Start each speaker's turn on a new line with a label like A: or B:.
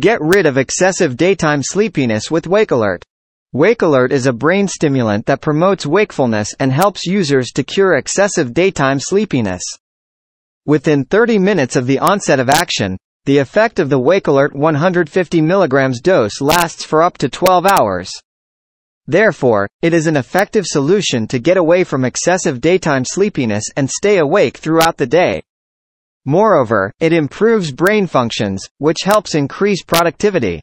A: Get rid of excessive daytime sleepiness with Waklert. Wake Alert is a brain stimulant that promotes wakefulness and helps users to cure excessive daytime sleepiness. Within 30 minutes of the onset of action, the effect of the Waklert 150 mg dose lasts for up to 12 hours. Therefore, it is an effective solution to get away from excessive daytime sleepiness and stay awake throughout the day. Moreover, it improves brain functions, which helps increase productivity.